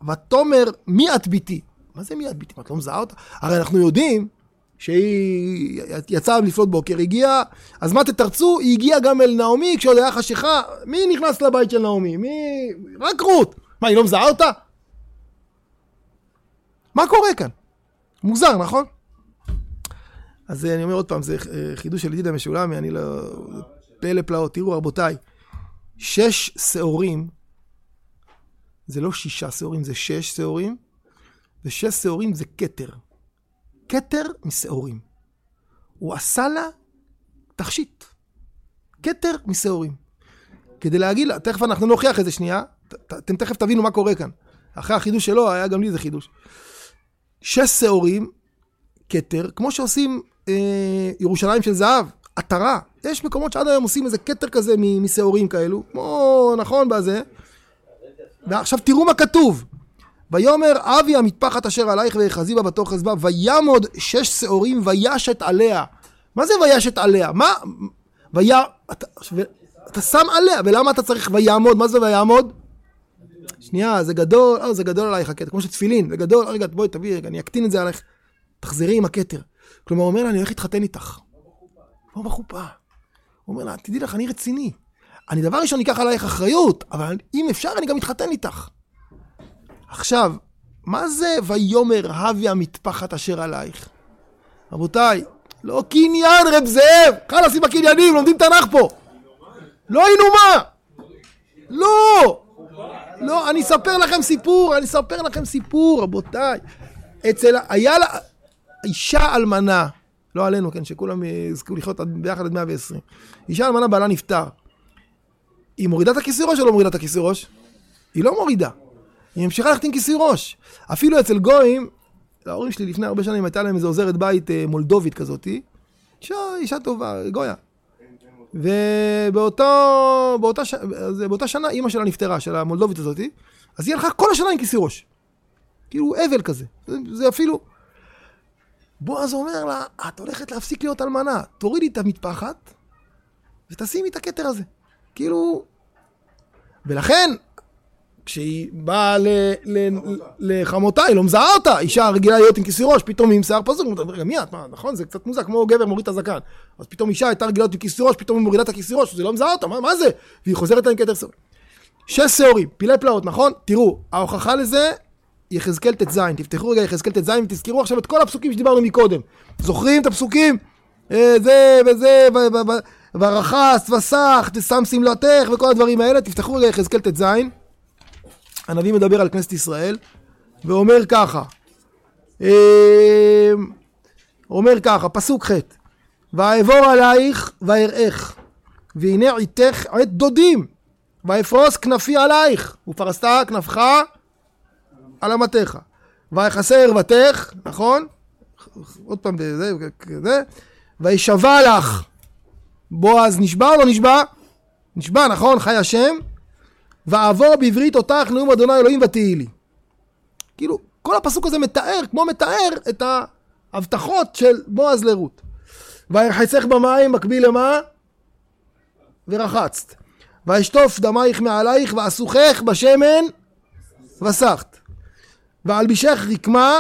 ותאמר, מי את ביתי? מה זה מי את ביתי? את לא מזהה אותה? הרי אנחנו יודעים שהיא יצאה לפנות בוקר, הגיעה, אז מה תתרצו? היא הגיעה גם אל נעמי כשעוד היה חשיכה. מי נכנס לבית של נעמי? מי... רק רות. מה, היא לא מזהה אותה? מה קורה כאן? מוזר, נכון? אז אני אומר עוד פעם, זה אה, חידוש של ידידה משולמי, אני לא... פלא פלאות. תראו, רבותיי, שש שעורים, זה לא שישה שעורים, זה שש שעורים, ושש שעורים זה כתר. כתר משעורים. הוא עשה לה תכשיט. כתר משעורים. כדי להגיד לה, תכף אנחנו נוכיח את זה שנייה, אתם תכף תבינו מה קורה כאן. אחרי החידוש שלו, היה גם לי איזה חידוש. שש שעורים, כתר, כמו שעושים אה, ירושלים של זהב, עטרה. יש מקומות שעד היום עושים איזה כתר כזה משעורים כאלו, כמו, נכון, בזה. ועכשיו תראו מה כתוב. ויאמר אבי המטפחת אשר עלייך ויחזי בה בתוך חזבה, וימוד שש שעורים וישת עליה. מה זה וישת עליה? מה? ויה... אתה, ו... אתה שם עליה, ולמה אתה צריך ויעמוד? מה זה ויעמוד? שנייה, זה גדול, אה, זה גדול עלייך הכתר, כמו שתפילין, זה גדול, רגע, בואי תביא, רגע, אני אקטין את זה עלייך. תחזרי עם הכתר. כלומר, הוא אומר לה, אני הולך להתחתן איתך. לא בחופה. הוא אומר לה, תדעי לך, אני רציני. אני דבר ראשון אקח עלייך אחריות, אבל אם אפשר, אני גם אתחתן איתך. עכשיו, מה זה ויאמר הבי המטפחת אשר עלייך? רבותיי, לא קניין רב זאב, חלאס עם הקניינים, לומדים תנ"ך פה. לא היינו מה? לא! לא, אני אספר לכם סיפור, אני אספר לכם סיפור, רבותיי. אצל, היה לה, אישה אלמנה, לא עלינו, כן, שכולם יזכו לחיות ביחד עד 120. אישה אלמנה בעלה נפטר. היא מורידה את הכיסוי ראש או לא מורידה את הכיסוי ראש? היא לא מורידה. היא ממשיכה ללכת עם כיסוי ראש. אפילו אצל גויים, ההורים שלי לפני הרבה שנים הייתה להם איזו עוזרת בית אה, מולדובית כזאתי. אישה, אישה טובה, גויה. ובאותה באותה, באותה שנה אימא שלה נפטרה, של המולדובית הזאתי, אז היא הלכה כל השנה עם כיסוי ראש. כאילו אבל כזה. זה, זה אפילו... בועז אומר לה, את הולכת להפסיק להיות אלמנה, תורידי את המטפחת ותשימי את הכתר הזה. כאילו... ולכן, כשהיא באה לחמותה, היא לא מזהה אותה, אישה רגילה להיות עם כיסוי ראש, פתאום היא עם שיער פזור, אומרת, מי את? מה, נכון? זה קצת מוזר, כמו גבר מוריד את הזקן. אז פתאום אישה הייתה רגילה להיות עם כיסוי ראש, פתאום היא מורידה את הכיסוי ראש, זה לא מזהה אותה, מה, מה זה? והיא חוזרת לה עם כתר שעורים. שש שעורים, פילי פלאות, נכון? תראו, ההוכחה לזה, יחזקאל ט"ז, תפתחו רגע יחזקאל ט"ז ותזכרו עכשיו את כל הפסוקים שדיברנו מקודם. זוכרים את הפסוקים? אה, זה וזה, ורחס וסח, תשם שמלתך וכל הדברים האלה, תפתחו רגע יחזקאל ט"ז. הנביא מדבר על כנסת ישראל, ואומר ככה, אה, אומר ככה, פסוק ח' ואעבור עלייך ואראך, והנה עיתך עת דודים, ואפרוס כנפי עלייך, ופרסת כנפך על אמתך. ויחסה ערוותך, נכון? עוד פעם, זה, זה, וישבע לך. בועז נשבע או לא נשבע? נשבע, נכון? חי השם. ואעבור בעברית אותך נאום אדוני אלוהים ותהי לי. כאילו, כל הפסוק הזה מתאר, כמו מתאר, את ההבטחות של בועז לרות. וירחצך במים מקביל למה? ורחצת. וישטוף דמייך מעלייך ואסוכך בשמן וסחת. ואלבישך רקמה,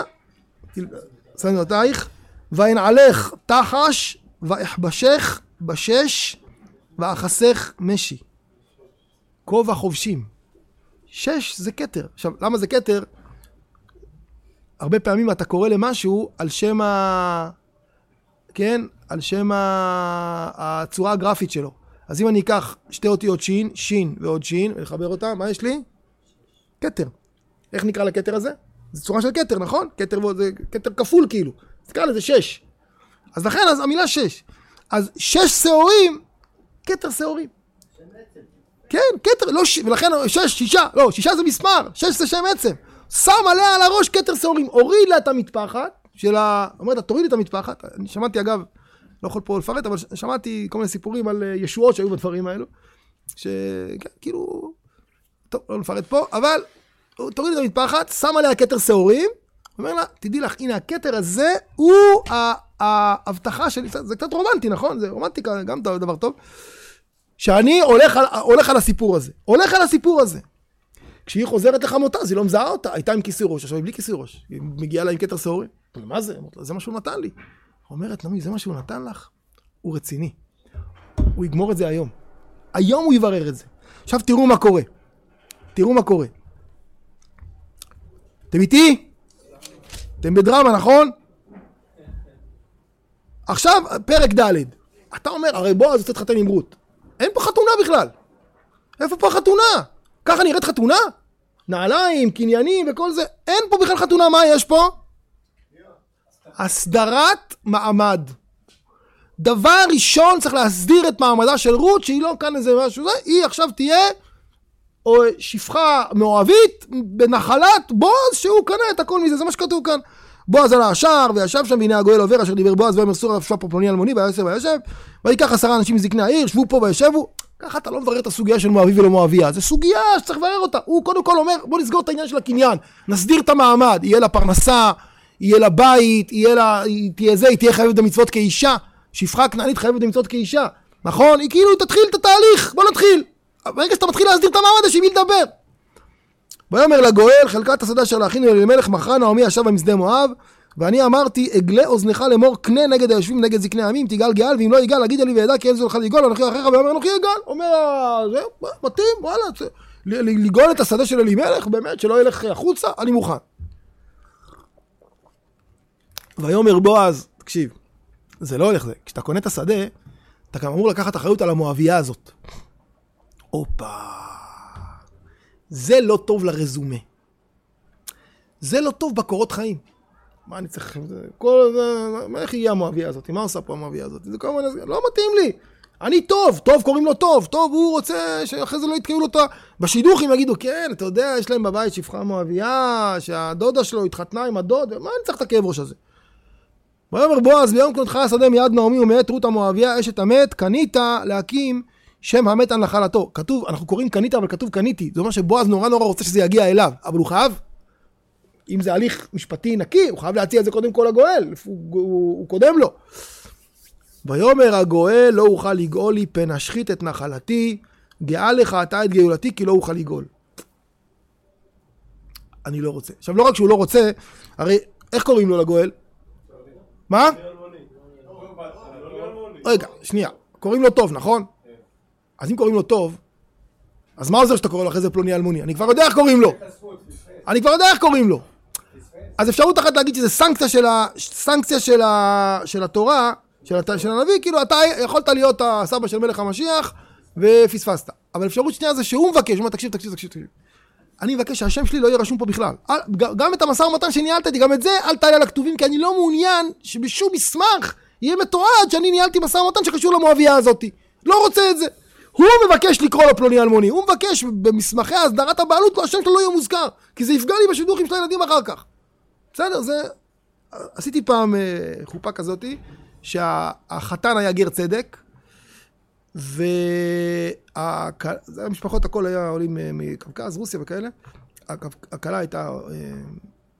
שמנו אותייך, וינעלך תחש, ואכבשך בשש, ואחסך משי. כובע חובשים. שש זה כתר. עכשיו, למה זה כתר? הרבה פעמים אתה קורא למשהו על שם ה... כן? על שם ה... הצורה הגרפית שלו. אז אם אני אקח שתי אותיות שין, שין ועוד שין, ולחבר אותם, מה יש לי? כתר. איך נקרא לכתר הזה? זה צורה של כתר, נכון? כתר זה כתר כפול כאילו. נקרא לזה שש. אז לכן, אז המילה שש. אז שש שעורים, כתר שעורים. כן, כתר, לא ש... ולכן שש, שישה, לא, שישה זה מספר, שש זה שם עצם. שם עליה על הראש כתר שעורים, הוריד לה את המטפחת של ה... אומרת לה, תורידי את המטפחת. אני שמעתי אגב, לא יכול פה לפרט, אבל שמעתי כל מיני סיפורים על אה, ישועות שהיו בדברים האלו. שכאילו, טוב, לא נפרט פה, אבל תוריד את המטפחת, שם עליה כתר שעורים, אומר לה, תדעי לך, הנה הכתר הזה הוא ההבטחה שלי, זה קצת רומנטי, נכון? זה רומנטיקה, גם דבר טוב. שאני הולך על, הולך על הסיפור הזה. הולך על הסיפור הזה. כשהיא חוזרת לחמותה, אז היא לא מזהה אותה, הייתה עם כיסוי ראש, עכשיו היא בלי כיסוי ראש. היא מגיעה לה עם כתר שעורים. מה זה? זה מה שהוא נתן לי. אומרת, נעמי, זה מה שהוא נתן לך? הוא רציני. הוא יגמור את זה היום. היום הוא יברר את זה. עכשיו תראו מה קורה. תראו מה קורה. אתם איתי? אתם בדרמה, נכון? עכשיו, פרק ד', אתה אומר, הרי בועז רוצה להתחתן עם רות. אין פה חתונה בכלל. איפה פה החתונה? ככה נראית חתונה? נעליים, קניינים וכל זה. אין פה בכלל חתונה, מה יש פה? הסדרת מעמד. דבר ראשון צריך להסדיר את מעמדה של רות, שהיא לא כאן איזה משהו היא עכשיו תהיה או שפחה מאוהבית בנחלת בועז שהוא קנה את הכל מזה, זה מה שכתוב כאן. בועז עלה השער וישב שם והנה הגואל עובר אשר דיבר בועז ויאמר סור עליו פה פלוני אלמוני וישב וישב ויקח עשרה אנשים מזקני העיר שבו פה וישבו. ככה אתה לא מברר את הסוגיה של מואבי ולא מואביה. זו סוגיה שצריך לברר אותה. הוא קודם כל אומר בוא נסגור את העניין של הקניין. נסדיר את המעמד. יהיה לה פרנסה יהיה לה בית יהיה לה תהיה זה היא תהיה חייבת במצוות כאישה. שפחה כנענית חייבת במצוות כאישה. נכון? היא כאילו תתחיל את התהליך. בוא נתחיל ברגע שאתה מתחיל להסדיר את המעמד יש עם מי לדבר. ויאמר לגואל חלקת השדה אשר להכינו אלימלך מכרה נעמי ישב במשדה מואב ואני אמרתי אגלה אוזנך לאמור קנה נגד היושבים נגד זקני העמים תגאל גאל ואם לא יגאל אגיד לי וידע כי אין זו לך לגאול אנוכי אחריך ואומר אנוכי יגאל. אומר זה מתאים? וואלה לגאול את השדה של אלימלך באמת שלא ילך החוצה אני מוכן. ויאמר בועז תקשיב זה לא הולך זה כשאתה קונה את השדה אתה גם אמור לקחת אחריות על המואבייה הזאת הופה זה לא טוב לרזומה. זה לא טוב בקורות חיים. מה אני צריך... כל איך יהיה המואביה הזאת? מה עושה פה המואביה הזאת? זה כל מיני... לא מתאים לי. אני טוב, טוב קוראים לו טוב, טוב הוא רוצה שאחרי זה לא יתקעו לו את ה... בשידוכים יגידו, כן, אתה יודע, יש להם בבית שפחה מואביה, שהדודה שלו התחתנה עם הדוד, מה אני צריך את הכאב ראש הזה? ויאמר בועז ביום קנותך השדה מיד נעמי ומאת רות המואביה אשת המת קנית להקים שם המת על נחלתו. כתוב, אנחנו קוראים קנית אבל כתוב קניתי. זה אומר שבועז נורא נורא רוצה שזה יגיע אליו, אבל הוא חייב, אם זה הליך משפטי נקי, הוא חייב להציע את זה קודם כל לגואל, הוא, הוא, הוא קודם לו. ויאמר הגואל לא אוכל לגאול לי פן אשחית את נחלתי, גאה לך אתה את גאולתי כי לא אוכל לגאול. אני לא רוצה. עכשיו לא רק שהוא לא רוצה, הרי איך קוראים לו לגואל? מה? רגע, שנייה. קוראים לו טוב, נכון? אז אם קוראים לו טוב, אז מה עוזר שאתה קורא לו אחרי זה פלוני אלמוני? אני כבר יודע איך קוראים לו. אני כבר יודע איך קוראים לו. אז אפשרות אחת להגיד שזה סנקציה של, ה... סנקציה של, ה... של התורה, של, הת... של הנביא, כאילו אתה יכולת להיות הסבא של מלך המשיח ופספסת. אבל אפשרות שנייה זה שהוא מבקש, הוא אומר תקשיב, תקשיב, תקשיב, תקשיב. אני מבקש שהשם שלי לא יהיה רשום פה בכלל. גם את המשא ומתן שניהלת איתי, גם את זה אל תעלה לכתובים, כי אני לא מעוניין שבשום מסמך יהיה מתועד שאני ניהלתי משא ומתן שקשור למואביה הזאתי. לא רוצה את זה. הוא מבקש לקרוא לו פלוני אלמוני, הוא מבקש במסמכי הסדרת הבעלות, השם שלו לא יהיה מוזכר, כי זה יפגע לי בשידוכים של הילדים אחר כך. בסדר, זה... עשיתי פעם אה, חופה כזאתי, שהחתן היה גר צדק, והמשפחות הכל היה עולים אה, מקווקז, רוסיה וכאלה, הכ- הכלה הייתה אה,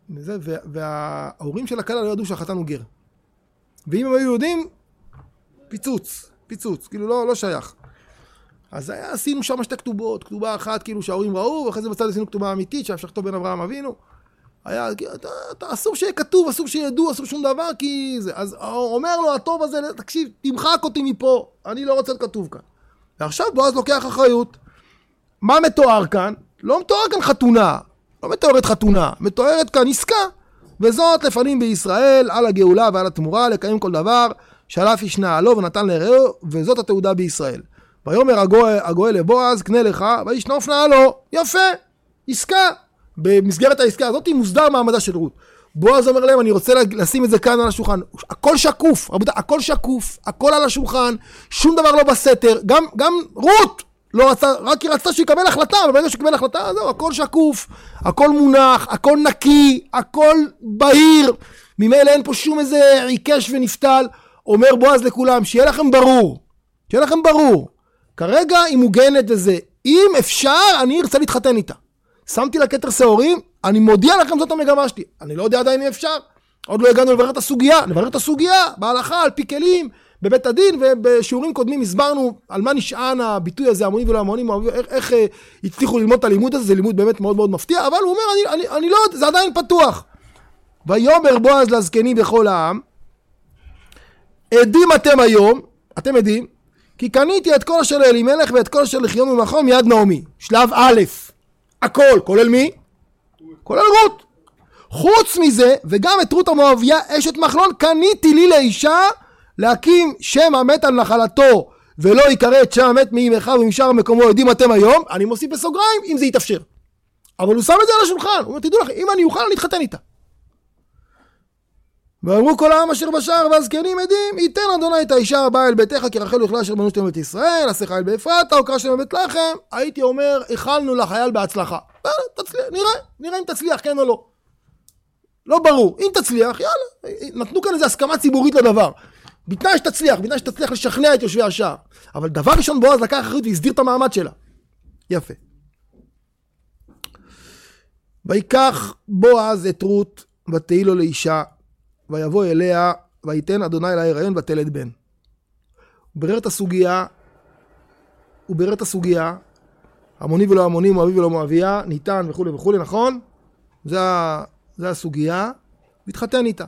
וה- וההורים של הכלה לא ידעו שהחתן הוא גר. ואם הם היו יודעים, פיצוץ, פיצוץ, כאילו לא, לא שייך. אז היה, עשינו שם שתי כתובות, כתובה אחת כאילו שההורים ראו, ואחרי זה בצד עשינו כתובה אמיתית שאפשר לכתוב בין אברהם אבינו. היה, אתה, אתה, אסור שיהיה כתוב, אסור שידעו, אסור שום דבר, כי זה. אז אומר לו הטוב הזה, תקשיב, תמחק אותי מפה, אני לא רוצה להיות כתוב כאן. ועכשיו בועז לוקח אחריות. מה מתואר כאן? לא מתואר כאן חתונה, לא מתוארת חתונה, מתוארת כאן עסקה. וזאת לפנים בישראל, על הגאולה ועל התמורה, לקיים כל דבר, שלף ישנה לו ונתן לרעהו, וזאת התעודה בישראל. ויאמר הגואל, לבועז, קנה לך, וישנוף נעלו. יפה, עסקה. במסגרת העסקה הזאת מוסדר מעמדה של רות. בועז אומר להם, אני רוצה לשים את זה כאן על השולחן. הכל שקוף, רבותיי, הכל שקוף, הכל על השולחן, שום דבר לא בסתר. גם, גם רות לא רצה, רק היא רצתה שיקבל החלטה, אבל ברגע שיקבל החלטה, זהו, הכל שקוף, הכל מונח, הכל נקי, הכל בהיר. ממילא אין פה שום איזה עיקש ונפתל. אומר בועז לכולם, שיהיה לכם ברור, שיהיה לכם ברור. כרגע היא מוגנת וזה. אם אפשר, אני ארצה להתחתן איתה. שמתי לה כתר שעורים, אני מודיע לכם זאת המגמה שלי. אני לא יודע עדיין אם אפשר. עוד לא הגענו לברר את הסוגיה, נברר את הסוגיה בהלכה, על פי כלים, בבית הדין, ובשיעורים קודמים הסברנו על מה נשען הביטוי הזה, המונים ולא המונים, איך, איך אה, הצליחו ללמוד את הלימוד הזה, זה לימוד באמת מאוד מאוד מפתיע, אבל הוא אומר, אני, אני, אני לא יודע, זה עדיין פתוח. ויאמר בועז לזקנים בכל העם, עדים אתם היום, אתם עדים, כי קניתי את כל אשר לאלימלך ואת כל אשר לחיון ולנחום מיד נעמי. שלב א', הכל, כולל מי? כולל רות. חוץ מזה, וגם את רות המואביה, אשת מחלון, קניתי לי לאישה, להקים שם המת על נחלתו ולא ייקרא את שם המת מימיך ומשאר מקומו יודעים אתם היום, אני מוסיף בסוגריים אם זה יתאפשר. אבל הוא שם את זה על השולחן, הוא אומר תדעו לכם, אם אני אוכל אני אתחתן איתה. ואמרו כל העם אשר בשער והזקנים עדים, ייתן אדוני את האישה הבאה אל ביתך, כי רחל יאכלה אשר בנו שלהם בית ישראל, עשה חייל באפרתה, הוקרה שלהם בבית לחם, הייתי אומר, איחלנו לחייל בהצלחה. תצליח, נראה, נראה אם תצליח, כן או לא. לא ברור. אם תצליח, יאללה. נתנו כאן איזו הסכמה ציבורית לדבר. בתנאי שתצליח, בתנאי שתצליח לשכנע את יושבי השער. אבל דבר ראשון בועז לקח אחריות והסדיר את המעמד שלה. יפה. ויקח בועז את רות ותהי לו לאישה ויבוא אליה, ויתן אדוני לה הריון ותלד בן. הוא בירר את הסוגיה, הוא בירר את הסוגיה, המוני ולא המוני, מואבי ולא מואביה, ניתן וכולי וכולי, נכון? זה, זה הסוגיה, והתחתן איתה.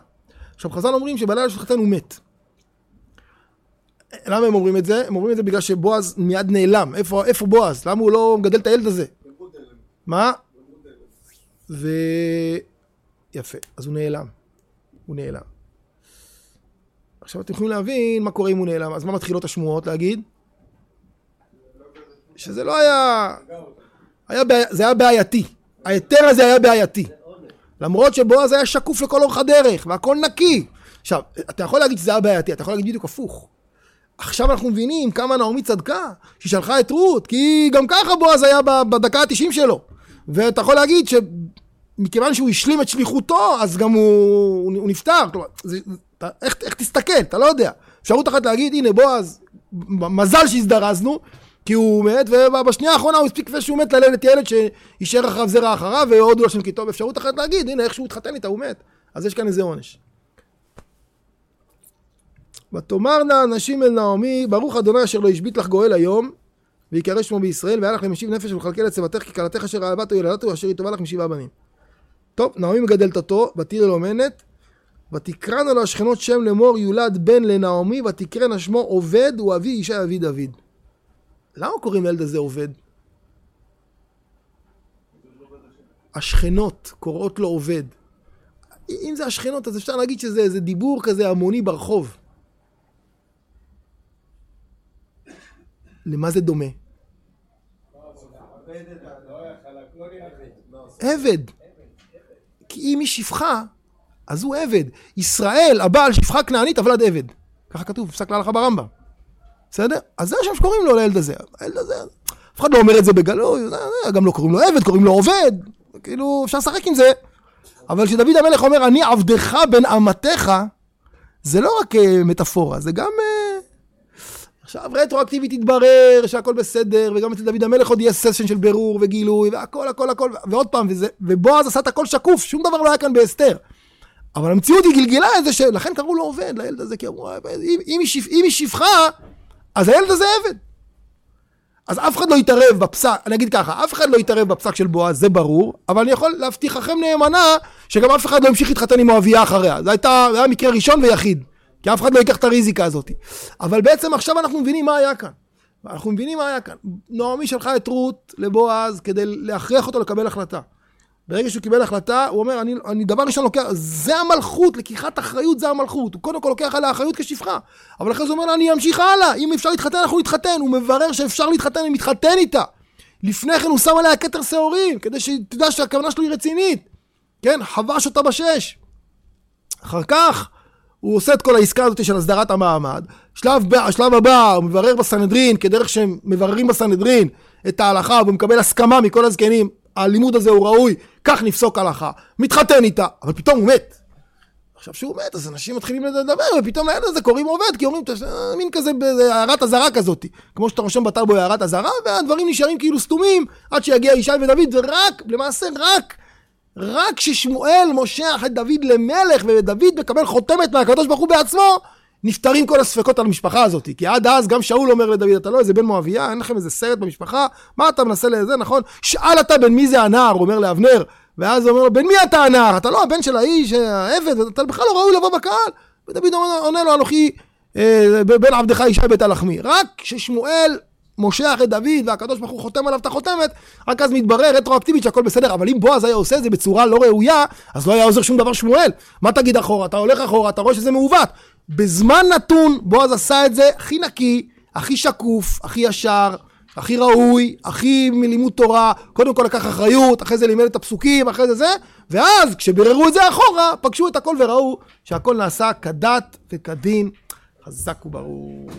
עכשיו חז"ל אומרים שבלילה שהתחתן הוא מת. למה הם אומרים את זה? הם אומרים את זה בגלל שבועז מיד נעלם. איפה, איפה בועז? למה הוא לא מגדל את הילד הזה? מה? ו... יפה, אז הוא נעלם. הוא נעלם. עכשיו אתם יכולים להבין מה קורה אם הוא נעלם. אז מה מתחילות השמועות להגיד? שזה לא היה... היה בעי... זה היה בעייתי. ההיתר הזה היה בעייתי. למרות שבועז היה שקוף לכל אורך הדרך, והכל נקי. עכשיו, אתה יכול להגיד שזה היה בעייתי, אתה יכול להגיד בדיוק הפוך. עכשיו אנחנו מבינים כמה נעמי צדקה, שהיא שלחה את רות, כי גם ככה בועז היה בדקה ה-90 שלו. ואתה יכול להגיד ש... מכיוון שהוא השלים את שליחותו, אז גם הוא, הוא, נפטר. כלומר, זה, אתה, איך, איך תסתכל? אתה לא יודע. אפשרות אחת להגיד, הנה בועז, מזל שהזדרזנו, כי הוא מת, ובשנייה האחרונה הוא הספיק לפני שהוא מת ללדת ילד שישאר אחריו זרע אחריו, והודו השם כי טוב. אפשרות אחת להגיד, הנה איך שהוא התחתן איתה, הוא מת. אז יש כאן איזה עונש. ותאמרנה הנשים אל נעמי, ברוך אדוני אשר לא השבית לך גואל היום, ויקרא שמו בישראל, והיה לך למשיב נפש ולכלכל את צוותך, כי כלתך אשר אהבת או ילדתו, אשר היא טובה לך משבעה בנים. טוב, נעמי מגדלת אותו, ותהי ללומנת, ותקראנה לו השכנות שם לאמור יולד בן לנעמי, ותקראנה שמו עובד, הוא אבי אישה אבי דוד. למה קוראים לילד הזה עובד? השכנות קוראות לו עובד. אם זה השכנות, אז אפשר להגיד שזה איזה דיבור כזה המוני ברחוב. למה זה דומה? עבד. כי אם היא שפחה, אז הוא עבד. ישראל, הבעל שפחה כנענית, אבל עד עבד. ככה כתוב, פסק להלכה ברמב"ם. בסדר? אז זה השם שקוראים לו לילד הזה. הילד הזה, אף אחד לא אומר את זה בגלוי, גם לא קוראים לו עבד, קוראים לו עובד. כאילו, אפשר לשחק עם זה. אבל כשדוד המלך אומר, אני עבדך בן אמתך, זה לא רק אה, מטאפורה, זה גם... אה, עכשיו רטרואקטיבית יתברר שהכל בסדר, וגם אצל דוד המלך עוד יהיה סשן של בירור וגילוי, והכל הכל הכל, ועוד פעם, וזה, ובועז עשה את הכל שקוף, שום דבר לא היה כאן בהסתר. אבל המציאות היא גלגלה את זה, שלכן קראו לו עובד, לילד הזה, כי אמרו, אם, אם, היא, שפ, אם היא שפחה, אז הילד הזה עבד. אז אף אחד לא יתערב בפסק, אני אגיד ככה, אף אחד לא יתערב בפסק של בועז, זה ברור, אבל אני יכול להבטיחכם נאמנה, שגם אף אחד לא ימשיך להתחתן עם אוהבייה אחריה. זה, הייתה, זה היה מקרה ראשון ויחיד. כי אף אחד לא ייקח את הריזיקה הזאת. אבל בעצם עכשיו אנחנו מבינים מה היה כאן. אנחנו מבינים מה היה כאן. נעמי שלחה את רות לבועז כדי להכריח אותו לקבל החלטה. ברגע שהוא קיבל החלטה, הוא אומר, אני, אני דבר ראשון לוקח, זה המלכות, לקיחת אחריות זה המלכות. הוא קודם כל לוקח עליה אחריות כשפחה. אבל אחרי זה הוא אומר, אני אמשיך הלאה, אם אפשר להתחתן, אנחנו נתחתן. הוא מברר שאפשר להתחתן, אני מתחתן איתה. לפני כן הוא שם עליה כתר שעורים, כדי שתדע שהכוונה שלו היא רצינית. כן, חבש אותה בשש. אחר כך, הוא עושה את כל העסקה הזאת של הסדרת המעמד. שלב, השלב הבא, הוא מברר בסנהדרין, כדרך שהם מבררים בסנהדרין את ההלכה, והוא מקבל הסכמה מכל הזקנים, הלימוד הזה הוא ראוי, כך נפסוק הלכה. מתחתן איתה, אבל פתאום הוא מת. עכשיו שהוא מת, אז אנשים מתחילים לדבר, ופתאום לילד הזה קוראים עובד, כי אומרים, מין כזה, הערת אזהרה כזאת. כמו שאתה רושם בטאבו הערת אזהרה, והדברים נשארים כאילו סתומים, עד שיגיע ישי ודוד, ורק, למעשה רק רק כששמואל מושח את דוד למלך ודוד מקבל חותמת מהקדוש ברוך הוא בעצמו, נפתרים כל הספקות על המשפחה הזאת. כי עד אז גם שאול אומר לדוד, אתה לא איזה בן מואביה, אין לכם איזה סרט במשפחה, מה אתה מנסה לזה, נכון? שאל אתה בן מי זה הנער, הוא אומר לאבנר, ואז הוא אומר לו, בן מי אתה הנער? אתה לא הבן של האיש, העבד, אתה בכלל לא ראוי לבוא בקהל. ודוד עונה לו, אנוכי אה, בן עבדך ישי בית הלחמי. רק כששמואל מושך את דוד והקדוש ברוך הוא חותם עליו את החותמת, רק אז מתברר רטרואקטיבית שהכל בסדר. אבל אם בועז היה עושה את זה בצורה לא ראויה, אז לא היה עוזר שום דבר שמואל. מה תגיד אחורה? אתה הולך אחורה, אתה רואה שזה מעוות. בזמן נתון, בועז עשה את זה הכי נקי, הכי שקוף, הכי ישר, הכי ראוי, הכי מלימוד תורה, קודם כל לקח אחריות, אחרי זה לימד את הפסוקים, אחרי זה זה, ואז כשביררו את זה אחורה, פגשו את הכל וראו שהכל נעשה כדת וכדין, חזק וברור.